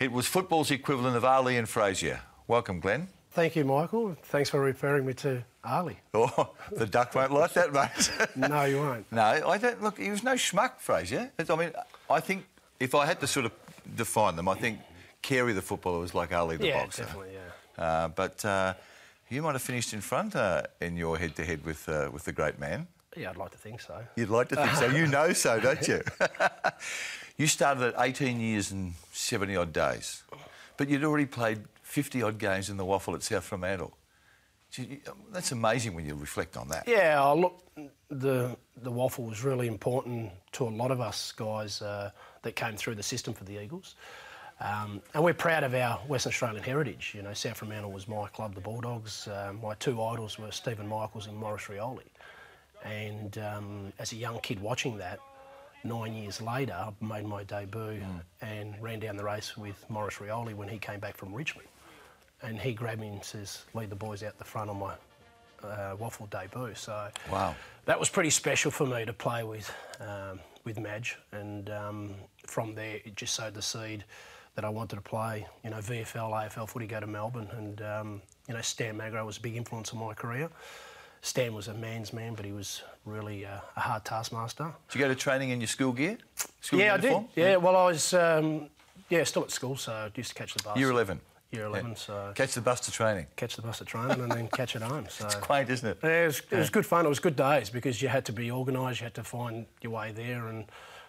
It was football's equivalent of Ali and Frazier. Welcome, Glen. Thank you, Michael. Thanks for referring me to Ali. Oh, the duck won't like that, mate. no, you won't. No, I don't. Look, he was no schmuck, Frazier. I mean, I think if I had to sort of define them, I think Carey the footballer was like Ali the yeah, boxer. definitely, yeah. Uh, but uh, you might have finished in front uh, in your head-to-head with uh, with the great man. Yeah, I'd like to think so. You'd like to think so. You know so, don't you? you started at 18 years and 70 odd days, but you'd already played 50 odd games in the WAFL at South Fremantle. That's amazing when you reflect on that. Yeah, oh, look, the the WAFL was really important to a lot of us guys uh, that came through the system for the Eagles. Um, and we're proud of our Western Australian heritage. You know, South Fremantle was my club, the Bulldogs. Um, my two idols were Stephen Michaels and Maurice Rioli. And um, as a young kid watching that, nine years later, I made my debut and ran down the race with Maurice Rioli when he came back from Richmond. And he grabbed me and says, lead the boys out the front on my uh, WAFL debut. So Wow. that was pretty special for me to play with um, with Madge, and um, from there it just sowed the seed that I wanted to play. You know, VFL, AFL footy, go to Melbourne, and um, you know Stan Magro was a big influence on my career. Stan was a man's man, but he was really uh, a hard taskmaster. Did you go to training in your school gear? School yeah, uniform? I did. Yeah, well, I was um, yeah still at school, so I used to catch the bus. Year 11. Year Yeah. 11, so Catch the bus to training. catch the bus to training and then catch it home. So. It's quaint, isn't it? Yeah, it was, it was good fun. It was good days because you had to be organised. You had to find your way there, and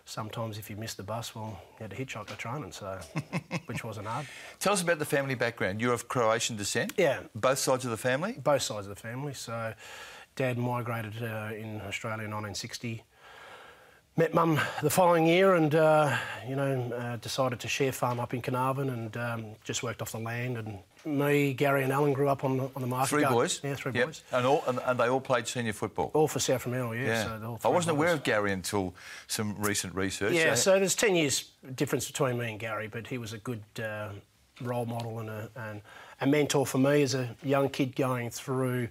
sometimes if you missed the bus, well, you had to hitchhike to training. So, which wasn't hard. Tell us about the family background. You're of Croatian descent? Yeah. Both sides of the family? Both sides of the family. So, Dad migrated uh, in Australia in 1960. Met Mum the following year, and uh, you know uh, decided to share farm up in Carnarvon, and um, just worked off the land. And me, Gary, and Alan grew up on the, on the market. Three garden. boys? Yeah, three Yep. boys. And, all, and, and they all played senior football? All for South Fremantle, yeah. yeah. So I wasn't aware of Gary until some recent research. Yeah, Uh, so there's 10 years difference between me and Gary, but he was a good uh, role model and a, and a mentor for me as a young kid going through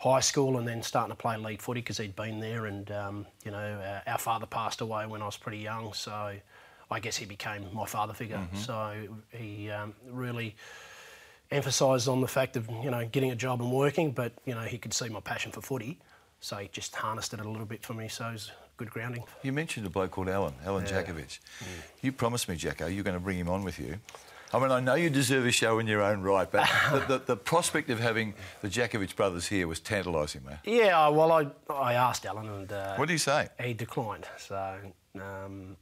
high school and then starting to play league footy because he'd been there. And, um, you know, uh, our father passed away when I was pretty young, so I guess he became my father figure. So he um, really emphasised on the fact of, you know, getting a job and working, but, you know, he could see my passion for footy. So he just harnessed it a little bit for me, so it was good grounding. You mentioned a bloke called Alan, Alan Jakovich. You promised me, Jacko, you're going to bring him on with you. I mean, I know you deserve a show in your own right, but the, the, the prospect of having the Jakovich brothers here was tantalising, man. Yeah, well, I, I asked Alan and uh, What did he say? he declined. So um,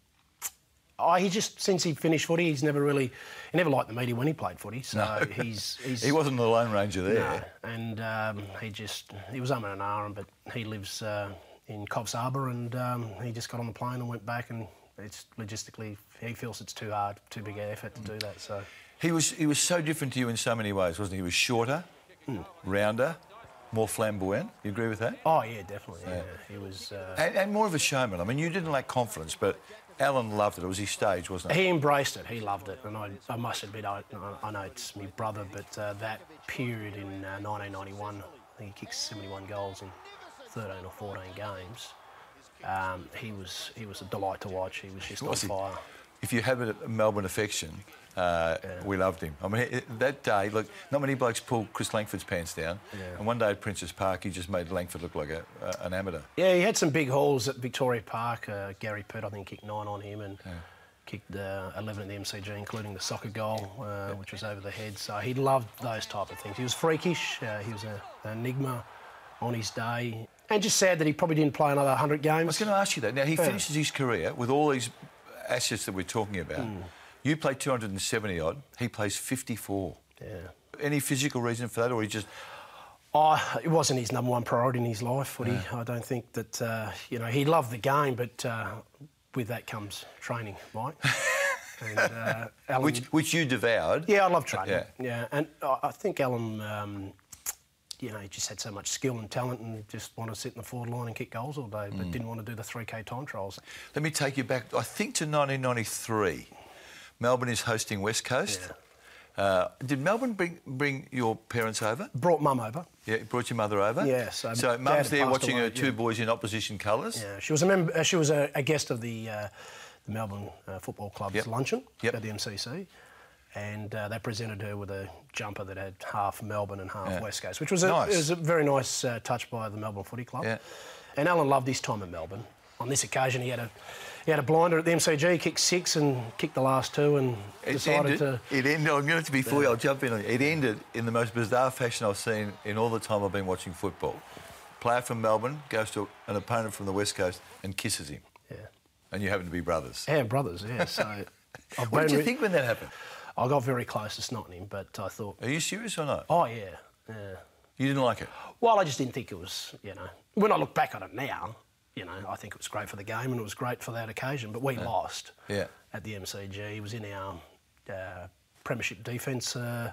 I, he just since he finished footy, he's never really he never liked the media when he played footy. So No. he's, he's He wasn't the Lone Ranger there. no, and um, he just he was umming and ahhing, but he lives uh, in Coffs Harbour, and um, he just got on the plane and went back, and it's logistically he feels it's too hard, too big an effort to do that. So He was he was so different to you in so many ways, wasn't he? He was shorter, rounder, more flamboyant. You agree with that? oh yeah, definitely. Yeah, he was. Uh, And, and more of a showman. I mean, you didn't lack confidence, but Alan loved it. It was his stage, wasn't it? He embraced it. He loved it, and I, I must admit, I, I know it's my brother, but uh, that period in uh, 1991, I think he kicked 71 goals in 13 or 14 games. Um, he was he was a delight to watch. He was just Was on fire. If you have a Melbourne affection, uh, we loved him. I mean, that day, look, not many blokes pulled Chris Langford's pants down. Yeah. And one day at Princes Park, he just made Langford look like a, uh, an amateur. Yeah, he had some big hauls at Victoria Park. Uh, Gary Pert, I think, kicked nine on him and kicked uh, 11 at the MCG, including the soccer goal, uh, which was over the head. So he loved those type of things. He was freakish. Uh, he was a, an enigma on his day. And just sad that he probably didn't play another 100 games. I was going to ask you that. Now, he finishes his career with all these assets that we're talking about. Hmm. You play 270 odd, he plays 54. Yeah. Any physical reason for that, or he just. Oh, it wasn't his number one priority in his life, footy. I don't think that, uh, you know, he loved the game, but uh, with that comes training, Mike. and, uh, Alan, Which, which you devoured. yeah, I love training. Yeah. Yeah, and I I think Alan, um, you know, he just had so much skill and talent and just wanted to sit in the forward line and kick goals all day, but didn't want to do the 3K time trials. Let me take you back, I think, to 1993. Melbourne is hosting West Coast. Uh, did Melbourne bring, bring your parents over? Brought mum over. Yeah, brought your mother over? Yeah, so So mum's there watching away, her two yeah. boys in opposition colours. Yeah, she was a member. Uh, she was a, a guest of the, uh, the Melbourne uh, Football Club's Yep. luncheon Yep. at the MCC, and uh, they presented her with a jumper that had half Melbourne and half Yeah. West Coast, which was a, Nice. it was a very nice uh, touch by the Melbourne Footy Club. Yeah. And Alan loved his time in Melbourne. On this occasion, he had a he had a blinder at the MCG, kicked six and kicked the last two, and It decided ended, to. it ended, I'm going to, before you, I'll jump in on you. It ended in the most bizarre fashion I've seen in all the time I've been watching football. Player from Melbourne goes to an opponent from the West Coast and kisses him. Yeah. And you happen to be brothers. Yeah, brothers, yeah. So What did you think when that happened? I got very close to snotting him, but I thought, Are you serious or not? oh, yeah, yeah. You didn't like it? Well, I just didn't think it was, you know, when I look back on it now, you know, I think it was great for the game and it was great for that occasion, but we lost Yeah. at the MCG. He was in our uh, premiership defence uh,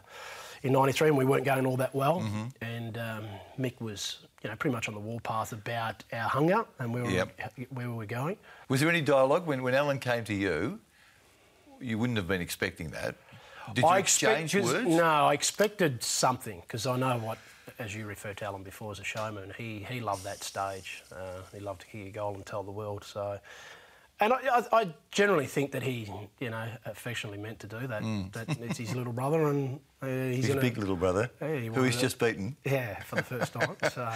in 93 and we weren't going all that well. Mm-hmm. And um, Mick was, you know, pretty much on the warpath about our hunger and where, Yep. we, where we were going. Was there any dialogue when, when Alan came to you? You wouldn't have been expecting that. Did I expected- words? No, I expected something because I know what, as you referred to Alan before as a showman, he, he loved that stage. Uh, he loved to kick a goal and tell the world. So, and I, I, I generally think that he, you know, affectionately meant to do that. That it's his little brother, and uh, he's His gonna, big little brother, Yeah, he who he's just beaten. yeah, for the first time. So,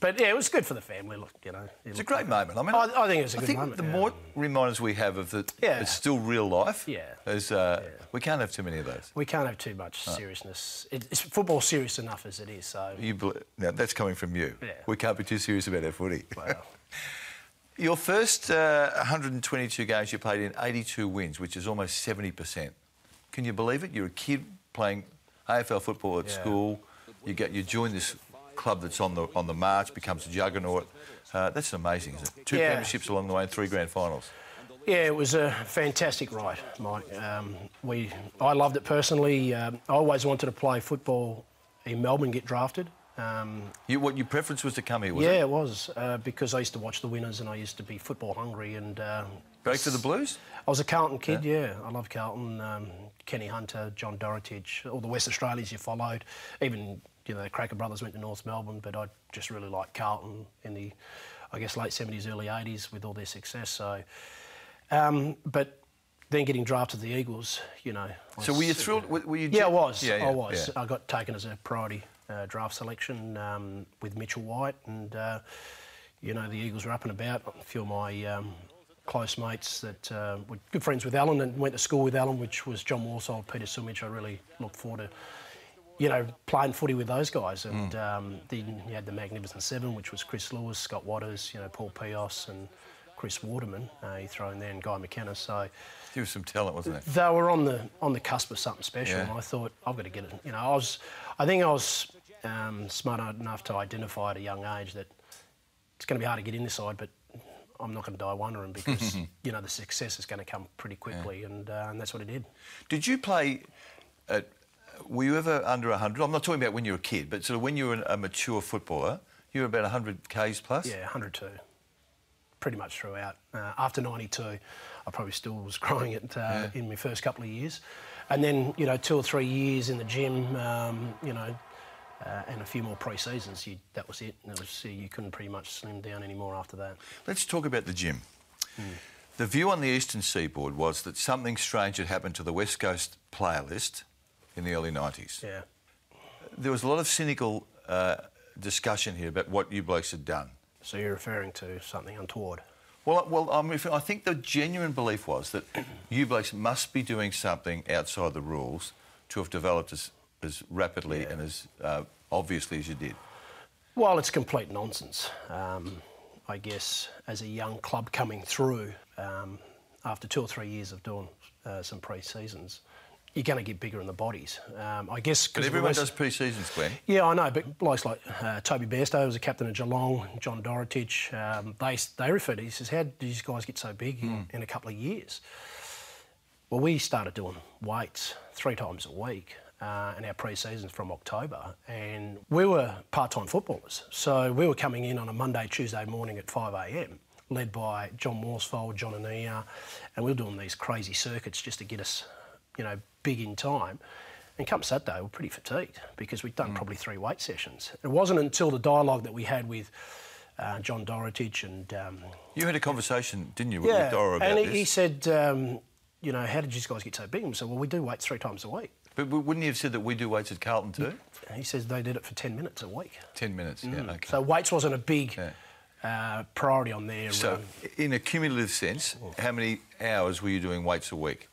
but yeah, it was good for the family. Look, you know, It's a great moment. I mean, I, I think it was a I good think moment. the yeah. more reminders we have of that, Yeah. it's still real life. Yeah. Uh, we can't have too many of those. we can't have too much seriousness. It, it's football serious enough as it is. So, You, now that's coming from you. Yeah. We can't be too serious about our footy. well, Your first uh, 122 games you played in 82 wins, which is almost 70%. Can you believe it? You're a kid playing AFL football at Yeah. school. You get you join this club that's on the on the march, becomes a juggernaut. Uh, that's amazing, isn't it? Two Yeah. premierships along the way and three grand finals. Yeah, it was a fantastic ride, Mike. Um, we, I loved it personally. Um, I always wanted to play football in Melbourne, get drafted. Um, You, what your preference was to come here, was yeah, it? it was uh, because I used to watch the winners and I used to be football hungry. And uh, Break for the Blues? I was a Carlton kid. Yeah, I love Carlton. Um, Kenny Hunter, John Dorotich, all the West Australians you followed. Even you know the Krakouer brothers went to North Melbourne, but I just really liked Carlton in the, I guess late seventies, early eighties with all their success. So, um, but then getting drafted to the Eagles, you know. I So were you thrilled? Were were you Yeah, I was. Yeah, yeah, I was. yeah. I got taken as a priority uh, draft selection um, with Mitchell White, and uh, you know the Eagles were up and about. A few of my um, close mates that uh, were good friends with Alan and went to school with Alan, which was John Worsfold, Peter Sumich. I really looked forward to. You know, playing footy with those guys, and um, then you had the Magnificent Seven, which was Chris Lewis, Scott Watters, you know, Paul Peos, and Chris Waterman. Uh, you throw in there, and Guy McKenna. So, There was some talent, wasn't there? they were on the on the cusp of something special, Yeah. and I thought I've got to get it. You know, I was, I think I was um, smart enough to identify at a young age that it's going to be hard to get in this side, but I'm not going to die wondering because you know the success is going to come pretty quickly, and uh, and that's what it did. Did you play at. Were you ever under 100? I'm not talking about when you were a kid, but sort of when you were a mature footballer, you were about 100 Ks plus? Yeah, 102, pretty much throughout. Uh, after 92, I probably still was growing it uh, in my first couple of years, and then you know two or three years in the gym, um, you know. Uh, and a few more pre-seasons, you, that was it. And it was, you couldn't pretty much slim down anymore after that. Let's talk about the gym. Hmm. The view on the eastern seaboard was that something strange had happened to the West Coast player list in the early 90s. Yeah. There was a lot of cynical uh, discussion here about what you blokes had done. So you're referring to something untoward. Well, well, I'm I think the genuine belief was that you blokes must be doing something outside the rules to have developed as, as rapidly and as uh, obviously as you did. Well, it's complete nonsense. Um, I guess as a young club coming through, um, after two or three years of doing uh, some pre-seasons, you're going to get bigger in the bodies. Um, I guess because everyone does pre-seasons, Glen. Yeah, I know, but blokes like uh, Toby Bairstow was a captain of Geelong, John Dorotich, um, they, they refer to, he says, how did these guys get so big in, in a couple of years? Well, we started doing weights three times a week uh, in our pre-seasons from October, and we were part-time footballers. So we were coming in on a Monday, Tuesday morning at 5am, led by John Worsfold, John Anea, and we were doing these crazy circuits just to get us, you know, big in time. And come Saturday, we were pretty fatigued because we'd done probably three weight sessions. It wasn't until the dialogue that we had with uh, John Dorotich and um, You had a conversation, didn't you, with yeah, Dora about and he, this? he said, um, you know, how did you guys get so big? And we said, well, we do weights three times a week. But wouldn't you have said that we do weights at Carlton too? He says they did it for 10 minutes a week. 10 minutes, yeah, okay. So weights wasn't a big Yeah. uh, priority on their. So, um, in a cumulative sense, how many hours were you doing weights a week?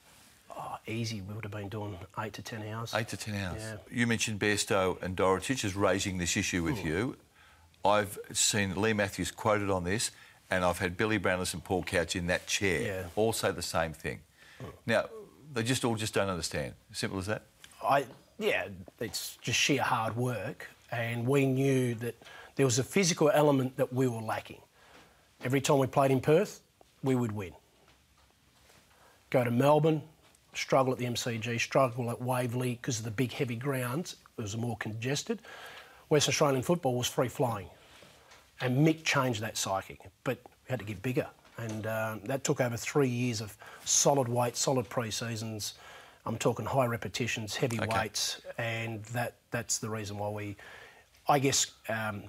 oh, easy, we would have been doing eight to 10 hours. Eight to ten hours. Yeah. You mentioned Bairstow and Dorotich as raising this issue with you. I've seen Leigh Matthews quoted on this, and I've had Billy Brownless and Paul Couch in that chair Yeah. all say the same thing. Now, they just all just don't understand. Simple as that. I, yeah, it's just sheer hard work, and we knew that there was a physical element that we were lacking. Every time we played in Perth, we would win. Go to Melbourne, struggle at the MCG, struggle at Waverley because of the big heavy grounds. It was more congested. West Australian football was free flying, and Mick changed that psyche, but we had to get bigger. And um, that took over three years of solid weight, solid pre-seasons. I'm talking high repetitions, heavy Okay. weights, and that that's the reason why we, I guess, um,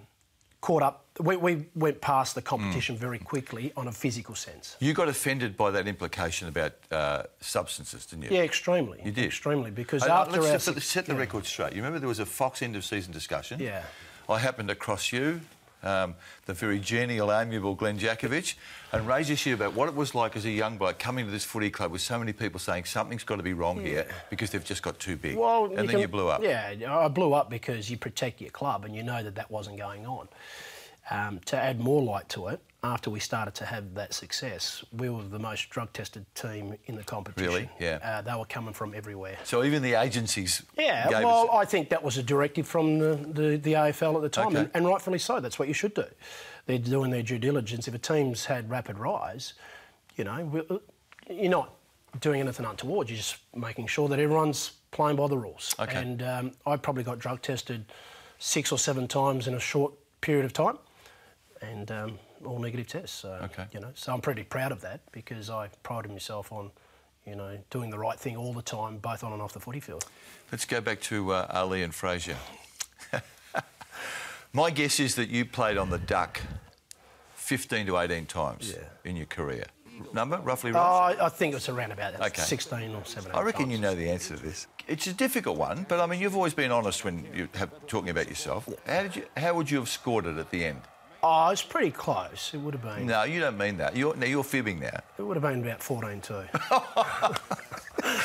caught up. We, we went past the competition very quickly on a physical sense. You got offended by that implication about uh, substances, didn't you? Yeah, extremely. You did? extremely because Uh, after let's our set, the- set the yeah. record straight. You remember there was a Fox end of season discussion. Yeah. I happened across you, um, the very genial, amiable Glen Jakovich, and raised issue about what it was like as a young bloke coming to this footy club with so many people saying something's got to be wrong here because they've just got too big. Well, and then can- you blew up. Yeah, I blew up because you protect your club and you know that that wasn't going on. Um, to add more light to it, after we started to have that success, we were the most drug tested team in the competition. Really? Yeah. Uh, they were coming from everywhere. So even the agencies. Yeah, well, us, I think that was a directive from the, the, the AFL at the time, Okay. and, and rightfully so. That's what you should do. They're doing their due diligence. If a team's had rapid rise, you know, we- you're not doing anything untoward. You're just making sure that everyone's playing by the rules. Okay. And um, I probably got drug tested six or seven times in a short period of time, and um, all negative tests. So, Okay. you know, so I'm pretty proud of that because I prided myself on, you know, doing the right thing all the time, both on and off the footy field. Let's go back to uh, Ali and Frazier. My guess is that you played on the duck 15 to 18 times Yeah. in your career. Number, roughly, Oh? I think it's around about that, Okay. 16 or 17. I reckon times. you know the answer to this. It's a difficult one, but I mean, you've always been honest when you have talking about yourself. How did you? How would you have scored it at the end? Oh, it's pretty close. It would have been. No, you don't mean that. You're, now you're fibbing now. It would have been about 14 too.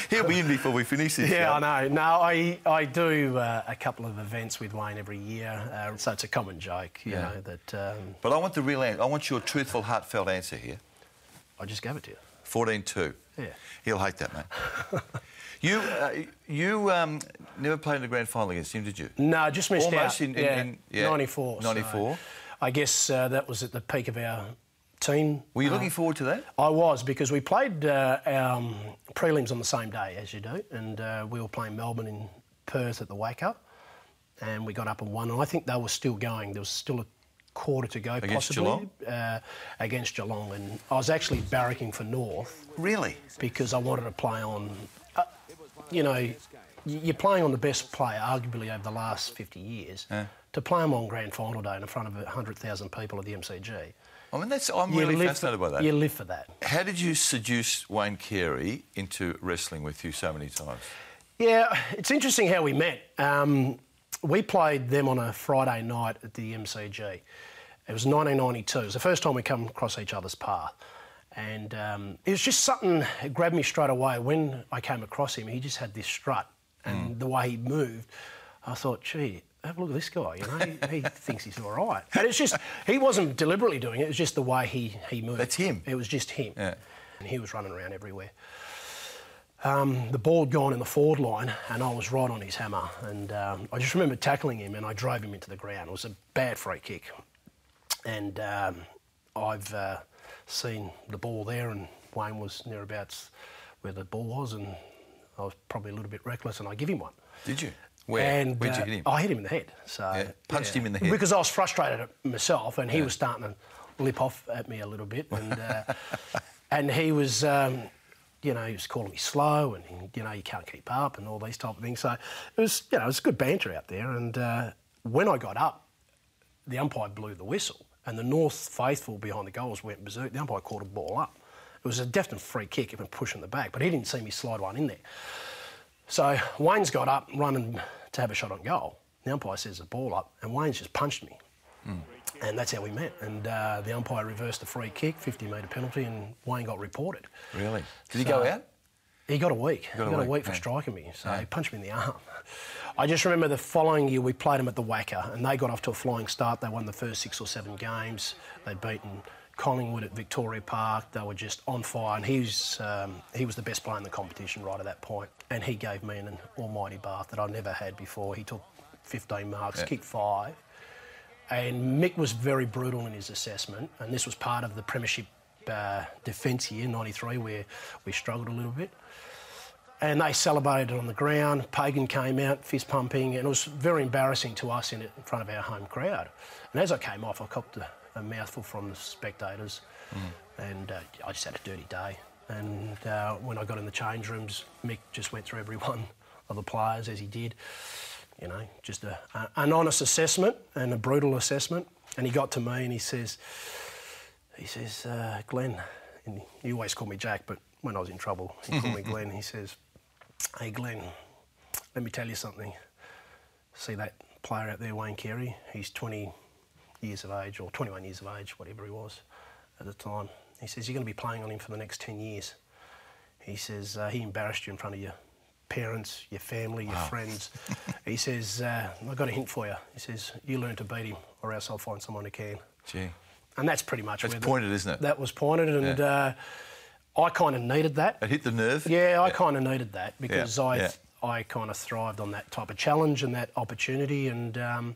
He'll be in before we finish this. yeah, mate. I know. No, I I do uh, a couple of events with Wayne every year, uh, so it's a common joke, you Yeah. know, that um, But I want the real answer. I want your truthful, heartfelt answer here. I just gave it to you. 14-2. Yeah. He'll hate that, mate. you uh, you um, never played in the grand final against him, did you? No, just missed Almost out. in- in- yeah, in- yeah, 94. so 94. I guess uh, that was at the peak of our team. Were you Uh, looking forward to that? I was because we played uh, our um, prelims on the same day as you do, and uh, we were playing Melbourne in Perth at the WACA, and we got up and won. And I think they were still going. There was still a quarter to go, Against possibly uh, against Geelong, and I was actually barracking for North Really? because I wanted to play on. Uh, you know, you're playing on the best player, arguably over the last 50 years. Yeah. To play him on grand final day in front of 100,000 people at the MCG. I mean, that's. I'm you really fascinated for, by that. You live for that. How did you seduce Wayne Carey into wrestling with you so many times? Yeah, it's interesting how we met. Um, we played them on a Friday night at the MCG. It was 1992. It was the first time we come across each other's path. And um, it was just something that grabbed me straight away. When I came across him, he just had this strut and the way he moved. I thought, gee, have a look at this guy. You know, he, he thinks he's all right. And it's just, he wasn't deliberately doing it. It was just the way he, he moved. That's him. It was just him. Yeah. And he was running around everywhere um, the ball had gone in the forward line, and I was right on his hammer. And um, I just remember tackling him, and I drove him into the ground. It was a bad free kick, and um, I've uh, seen the ball there, and Wayne was nearabouts where the ball was, and I was probably a little bit reckless, and I give him one. Did you? Where? And, Where'd you uh, hit him? I hit him in the head. So Yeah, punched him in the head. because I was frustrated at myself, and he was starting to lip off at me a little bit, and uh, and he was. Um, you know, he was calling me slow, and you know, you can't keep up, and all these type of things. So it was, you know, it was good banter out there. And uh, when I got up, the umpire blew the whistle, and the North faithful behind the goals went berserk. The umpire called a ball up, was a definite free kick, even pushing the back, but he didn't see me slide one in there. So Wayne's got up, running to have a shot on goal. The umpire says the ball up, and Wayne's just punched me. And that's how we met. And uh, the umpire reversed the free kick, 50 metre penalty, and Wayne got reported. Really? Did he go out? He got a week. Got he got week, a week for yeah. striking me. So he punched me in the arm. I just remember the following year we played him at the WACA and they got off to a flying start. They won the first six or seven games. They'd beaten Collingwood at Victoria Park. They were just on fire and he was, um, he was the best player in the competition right at that point. And he gave me an almighty bath that I never had before. He took 15 marks, Yeah. kicked five. And Mick was very brutal in his assessment, and this was part of the Premiership uh, defence year, 93, where we struggled a little bit. And they celebrated on the ground. Pagan came out, fist pumping, and it was very embarrassing to us in, it, in front of our home crowd. And as I came off, I copped a, a mouthful from the spectators, and uh, I just had a dirty day. And uh, when I got in the change rooms, Mick just went through every one of the players as he did you know, just a, a, an honest assessment and a brutal assessment. And he got to me and he says, he says, uh, Glen, and he always called me Jack, but when I was in trouble, he called me Glen. He says, hey, Glen, let me tell you something. See that player out there, Wayne Carey? He's 20 years of age, or 21 years of age, whatever he was at the time. He says, you're going to be playing on him for the next 10 years. He says, uh, he embarrassed you in front of your parents, your family, your friends. he says, uh, I've got a hint for you. He says, you learn to beat him or else I'll find someone who can. Gee. And that's pretty much That's where the- pointed, isn't it? That was pointed, and uh, I kind of needed that. It hit the nerve? Yeah, I kind of needed that because I yeah. I kind of thrived on that type of challenge and that opportunity, and um,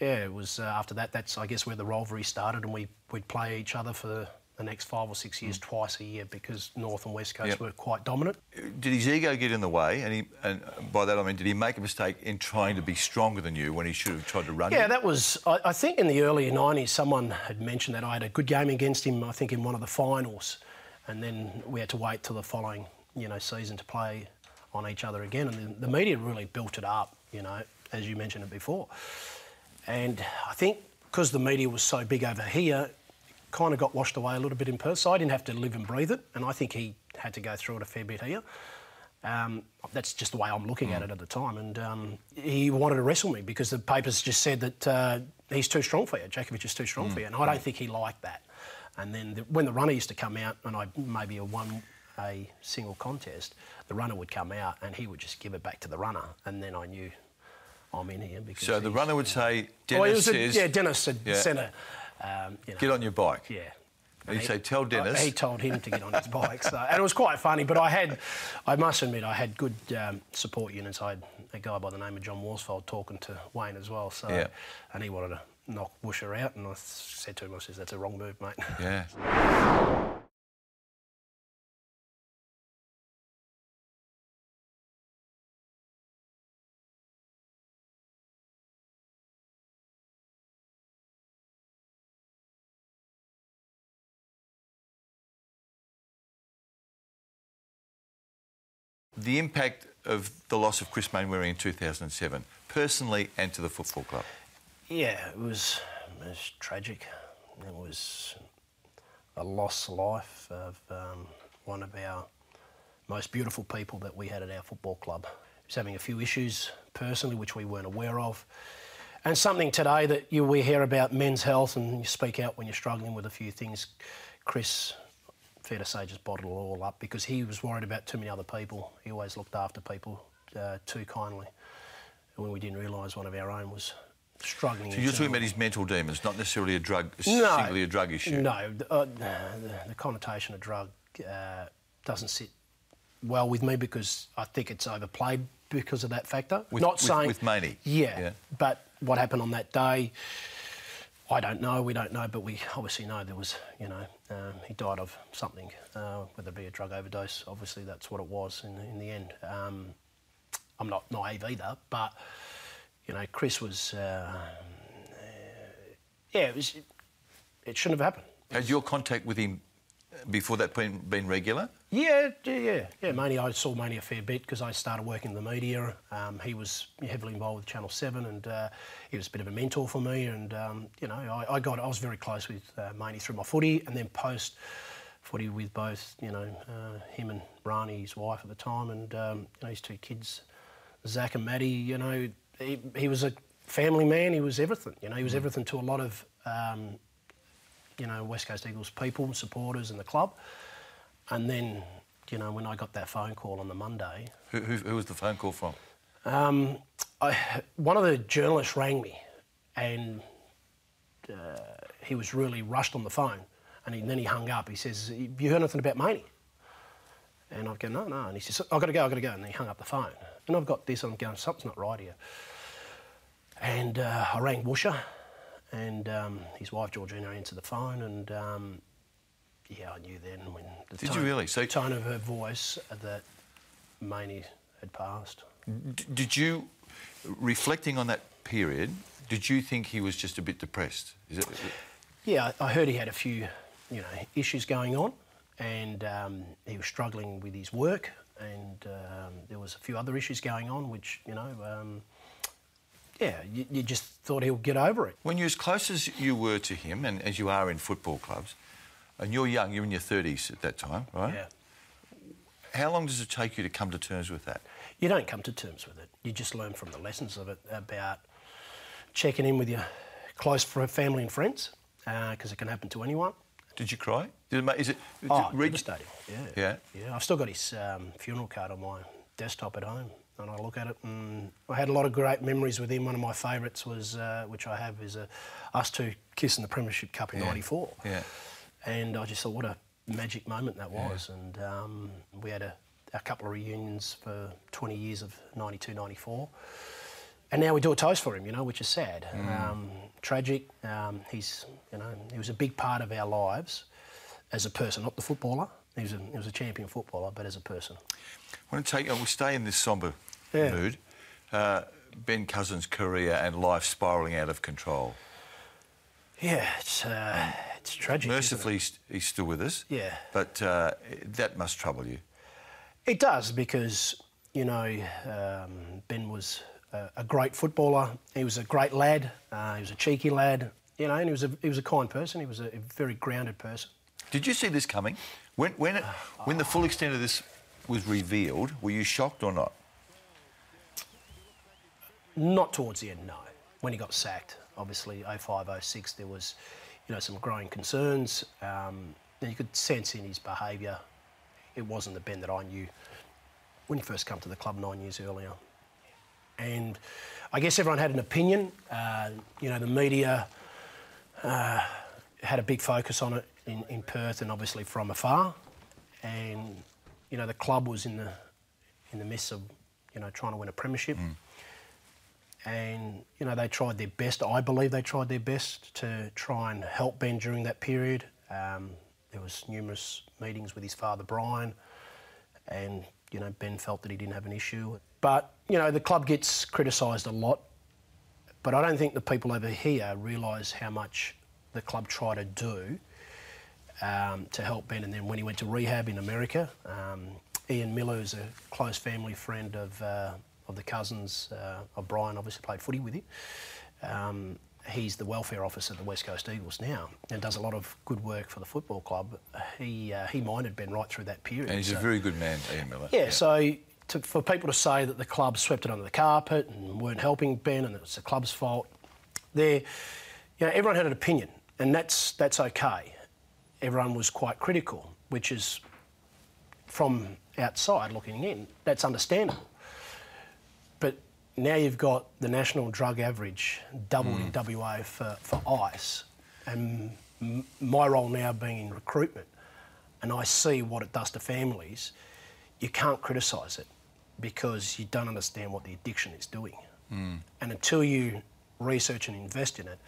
yeah, it was uh, after that. That's I guess where the rivalry started, and we we'd play each other for the next five or six years, twice a year, because North and West Coast Mm. Yep. were quite dominant. Did his ego get in the way? And, he, and by that I mean, did he make a mistake in trying to be stronger than you when he should have tried to run Yeah, you? that was. I, I think in the early '90s, someone had mentioned that I had a good game against him. I think in one of the finals, and then we had to wait till the following, you know, season to play on each other again. And the, the media really built it up, you know, as you mentioned it before. And I think because the media was so big over here, kind of got washed away a little bit in Perth. So I didn't have to live and breathe it, and I think he had to go through it a fair bit here. Um, that's just the way I'm looking at it at the time. And um, he wanted to wrestle me because the papers just said that uh, he's too strong for you. Jakovich is too strong for you. And I don't think he liked that. And then the, when the runner used to come out and I maybe won a single contest, the runner would come out and he would just give it back to the runner. And then I knew I'm in here because. So the runner would say, Dennis Well, it a- yeah, Dennis said, Yeah. centre. Um, you know, get on your bike. yeah. And he'd say, tell Dennis. He told him to get on his bike. So, and it was quite funny, but I had, I must admit, I had good um, support units. I had a guy by the name of John Worsfold talking to Wayne as well. So, Yeah. And he wanted to knock Busher out, and I said to him, I says, that's a wrong move, mate. Yeah. The impact of the loss of Chris Mainwaring in 2007, personally and to the football club. Yeah, it was, it was tragic. It was a lost life of um, one of our most beautiful people that we had at our football club. He was having a few issues personally, which we weren't aware of. And something today that you we hear about men's health and you speak out when you're struggling with a few things. Chris, fair to say, just bottled it all up because he was worried about too many other people. He always looked after people uh, too kindly. And when we didn't realise one of our own was struggling. So you're talking about his mental demons, not necessarily a drug, No. singly a drug issue. No, the, uh, the, the connotation of drug uh, doesn't sit well with me because I think it's overplayed because of that factor. With- Not with- saying with Maney? Yeah, Yeah. but what happened on that day, I don't know. We don't know, but we obviously know there was, you know, um, he died of something, uh, whether it be a drug overdose. Obviously, that's what it was in, in the end. Um, I'm not naive either, but you know, Chris was. Uh, yeah, it was. It shouldn't have happened. Had your contact with him before that been, been regular? Yeah, yeah, yeah. Maney, I saw Maney a fair bit because I started working in the media. Um, he was heavily involved with Channel 7 and uh, he was a bit of a mentor for me. And, um, you know, I, I got, I was very close with uh, Maney through my footy and then post footy with both, you know, uh, him and Rani, his wife at the time, and um, you know, his two kids, Zach and Maddie. You know, he, he was a family man. He was everything. You know, he was everything to a lot of, um, you know, West Coast Eagles people, supporters, and the club. And then, you know, when I got that phone call on the Monday, Who, who, who was the phone call from? um, I, one of the journalists rang me, and uh, he was really rushed on the phone. And he, then he hung up. He says, "Have you heard anything about Maney?" And I go, "No, no." And he says, "I've got to go. I've got to go." And he hung up the phone. And I've got this. I'm going, "Something's not right here." And uh, I rang Busher, and um, his wife Georgina answered the phone, and um, yeah, I knew then when the Did you tone, really? So- tone of her voice that Maney had passed. D- did you, reflecting on that period, did you think he was just a bit depressed? Is it, Yeah, I I heard he had a few, you know, issues going on, and um, he was struggling with his work, and um, there was a few other issues going on, which you know, um, yeah, you, you just thought he'll get over it. when you're as close as you were to him, and as you are in football clubs, and you're young, you're in your 30s at that time, right? Yeah, How long does it take you to come to terms with that? you don't come to terms with it. You just learn from the lessons of it about checking in with your close family and friends, because it can happen to anyone. Did you cry? Did it, is it, did Oh, it devastating. Yeah. Yeah? Yeah. I've still got his um, funeral card on my desktop at home, and I look at it, and I had a lot of great memories with him. One of my favourites was, uh, which I have, is uh, us two kissing the Premiership Cup in '94. Yeah. And I just thought, what a magic moment that was. And um, we had a, a couple of reunions for 20 years of 92, 94. And now we do a toast for him, you know, which is sad. Um, tragic. Um, he's, you know, he was a big part of our lives as a person, not the footballer. He was a, he was a champion footballer, but as a person. I want to take. We'll stay in this sombre Yeah. mood. Uh, ben Cousins' career and life spiralling out of control. Yeah, it's, uh, it's tragic. isn't it? Mercifully, he's, still with us. Yeah. But uh, that must trouble you. It does because you know um, Ben was a, a great footballer. He was a great lad. Uh, he was a cheeky lad. You know, and he was a he was a kind person. He was a, a very grounded person. Did you see this coming? When, when, it, when the full extent of this was revealed, were you shocked or not? Not towards the end, no. When he got sacked, obviously 05, 06, there was, you know, some growing concerns. Um, and you could sense in his behaviour, it wasn't the Ben that I knew when he first came to the club nine years earlier. And I guess everyone had an opinion. Uh, you know, the media uh, had a big focus on it in, in Perth and obviously from afar. And you know, the club was in the in the midst of you know trying to win a premiership and you know they tried their best. I believe they tried their best to try and help Ben during that period. Um, there was numerous meetings with his father Brian, and you know Ben felt that he didn't have an issue. But you know the club gets criticised a lot, but I don't think the people over here realise how much the club try to do um, to help Ben. And then when he went to rehab in America, um, Ian Miller is a close family friend of, uh, of the cousins uh, of Brian, obviously played footy with him. Um, he's the welfare officer at the West Coast Eagles now and does a lot of good work for the football club. He, uh, he minded Ben right through that period. And he's a very good man, Ian Miller. yeah, so to, for people to say that the club swept it under the carpet and weren't helping Ben and it was the club's fault, there, you know, everyone had an opinion, and that's that's okay. Everyone was quite critical, which is from outside looking in, that's understandable. Now you've got the national drug average doubled in hmm. WA for, for ICE, and m- my role now being in recruitment, and I see what it does to families, you can't criticise it because you don't understand what the addiction is doing. Hmm. And until you research and invest in it,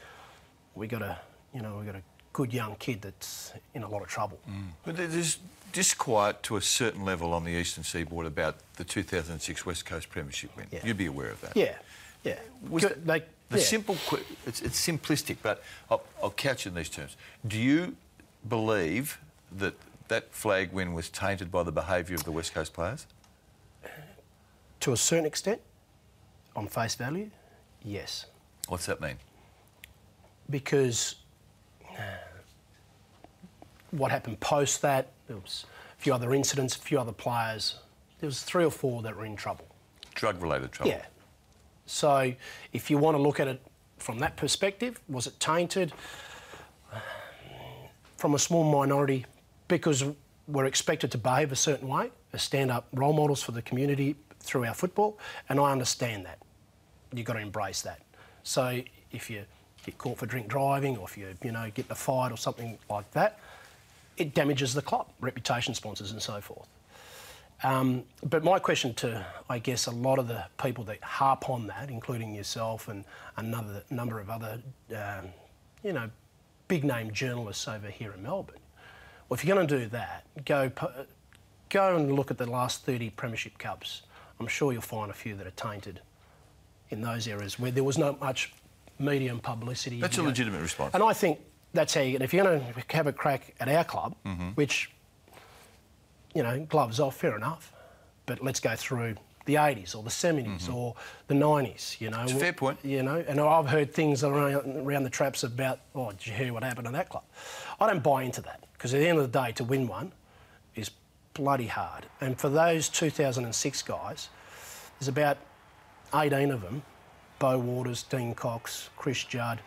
we got to, you know, we got a good young kid that's in a lot of trouble. Mm. But there's disquiet to a certain level on the eastern seaboard about the 2006 West Coast Premiership win. Yeah. You'd be aware of that. Yeah, yeah. Was Good- the, yeah. simple, it's, it's simplistic, but I'll, I'll couch it in these terms. Do you believe that that flag win was tainted by the behaviour of the West Coast players? To a certain extent, on face value, yes. What's that mean? because what happened post that. There was a few other incidents, a few other players. There was three or four that were in trouble. Drug-related trouble. Yeah. So if you want to look at it from that perspective, was it tainted? From a small minority, because we're expected to behave a certain way, as stand up role models for the community through our football, and I understand that. You've got to embrace that. So if you get caught for drink driving or if you, you know, get in a fight or something like that, it damages the club, reputation sponsors and so forth. Um, but my question to, I guess, a lot of the people that harp on that, including yourself and another number of other, um, you know, big name journalists over here in Melbourne, well, if you're going to do that, go go and look at the last 30 Premiership Cups. I'm sure you'll find a few that are tainted in those areas where there was not much media and publicity. That's a legitimate response. And I think that's how you get. If you're going to have a crack at our club, mm-hmm. which you know, gloves off, fair enough. But let's go through the 80s or the 70s mm-hmm. or the 90s, you know. It's fair point. You know, and I've heard things around, around the traps about, oh, did you hear what happened to that club? I don't buy into that because at the end of the day, to win one is bloody hard. And for those 2006 guys, there's about 18 of them Beau Waters, Dean Cox, Chris Judd,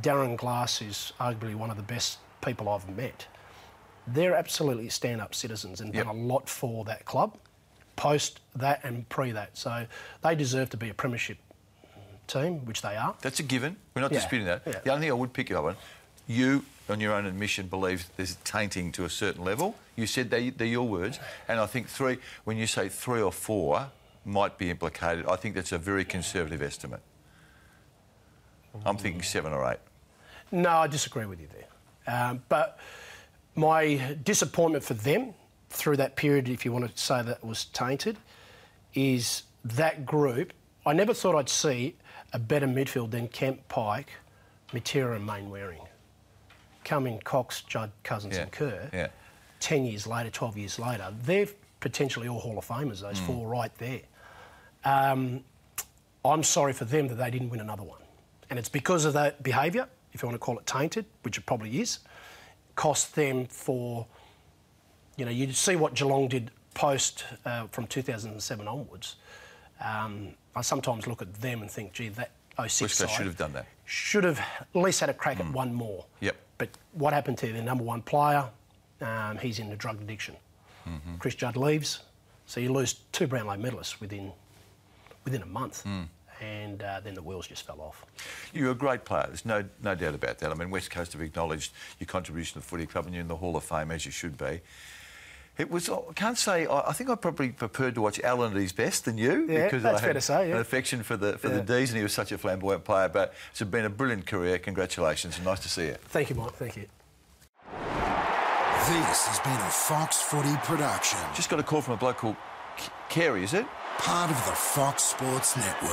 Darren Glass, is arguably one of the best people I've met they're absolutely stand-up citizens and yep. done a lot for that club, post that and pre that. So they deserve to be a premiership team, which they are. That's a given. We're not yeah. disputing that. Yeah. The only thing I would pick you up on, you, on your own admission, believe there's tainting to a certain level. You said they, they're your words, and I think three. When you say three or four might be implicated, I think that's a very conservative estimate. I'm thinking seven or eight. No, I disagree with you there. Um, but my disappointment for them through that period, if you want to say that was tainted, is that group. I never thought I'd see a better midfield than Kemp Pike, Matera, and Mainwaring. Come in Cox, Judd, Cousins, yeah. and Kerr. Yeah. 10 years later, 12 years later, they're potentially all Hall of Famers, those mm. four right there. Um, I'm sorry for them that they didn't win another one. And it's because of that behaviour, if you want to call it tainted, which it probably is cost them for, you know, you see what Geelong did post uh, from 2007 onwards. Um, I sometimes look at them and think, gee, that 06 Wish they should have done that. Should have at least had a crack mm. at one more. Yep. But what happened to their number one player? Um, he's into drug addiction. Mm-hmm. Chris Judd leaves, so you lose two Brownlow medalists within within a month. Mm and uh, then the wheels just fell off. You're a great player. There's no no doubt about that. I mean, West Coast have acknowledged your contribution to the footy club, and you're in the Hall of Fame as you should be. It was. I can't say. I think I probably preferred to watch Alan at his best than you yeah, because that's I had to say, yeah. an affection for the for yeah. the D's, and he was such a flamboyant player. But it's been a brilliant career. Congratulations, and nice to see you. Thank you, Mike. Thank you. This has been a Fox Footy production. Just got a call from a bloke called Carey, is it? Part of the Fox Sports Network.